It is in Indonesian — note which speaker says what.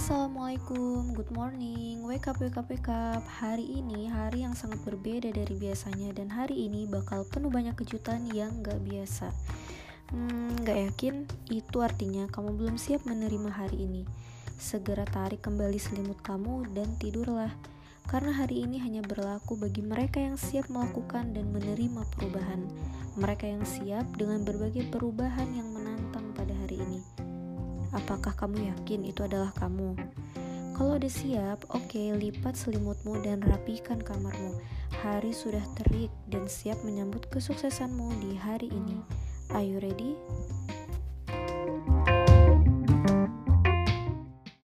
Speaker 1: Assalamualaikum, good morning, wake up, wake up, wake up. Hari ini hari yang sangat berbeda dari biasanya Dan hari ini bakal penuh banyak kejutan yang gak biasa. Hmm, gak yakin? Itu artinya kamu belum siap menerima hari ini. Segera tarik kembali selimut kamu dan tidurlah. Karena hari ini hanya berlaku bagi mereka yang siap melakukan dan menerima perubahan. Mereka yang siap dengan berbagai perubahan yang Apakah kamu yakin itu adalah kamu? Kalau udah siap, oke, okay, lipat selimutmu dan rapikan kamarmu. Hari sudah terik dan siap menyambut kesuksesanmu di hari ini. Are you ready?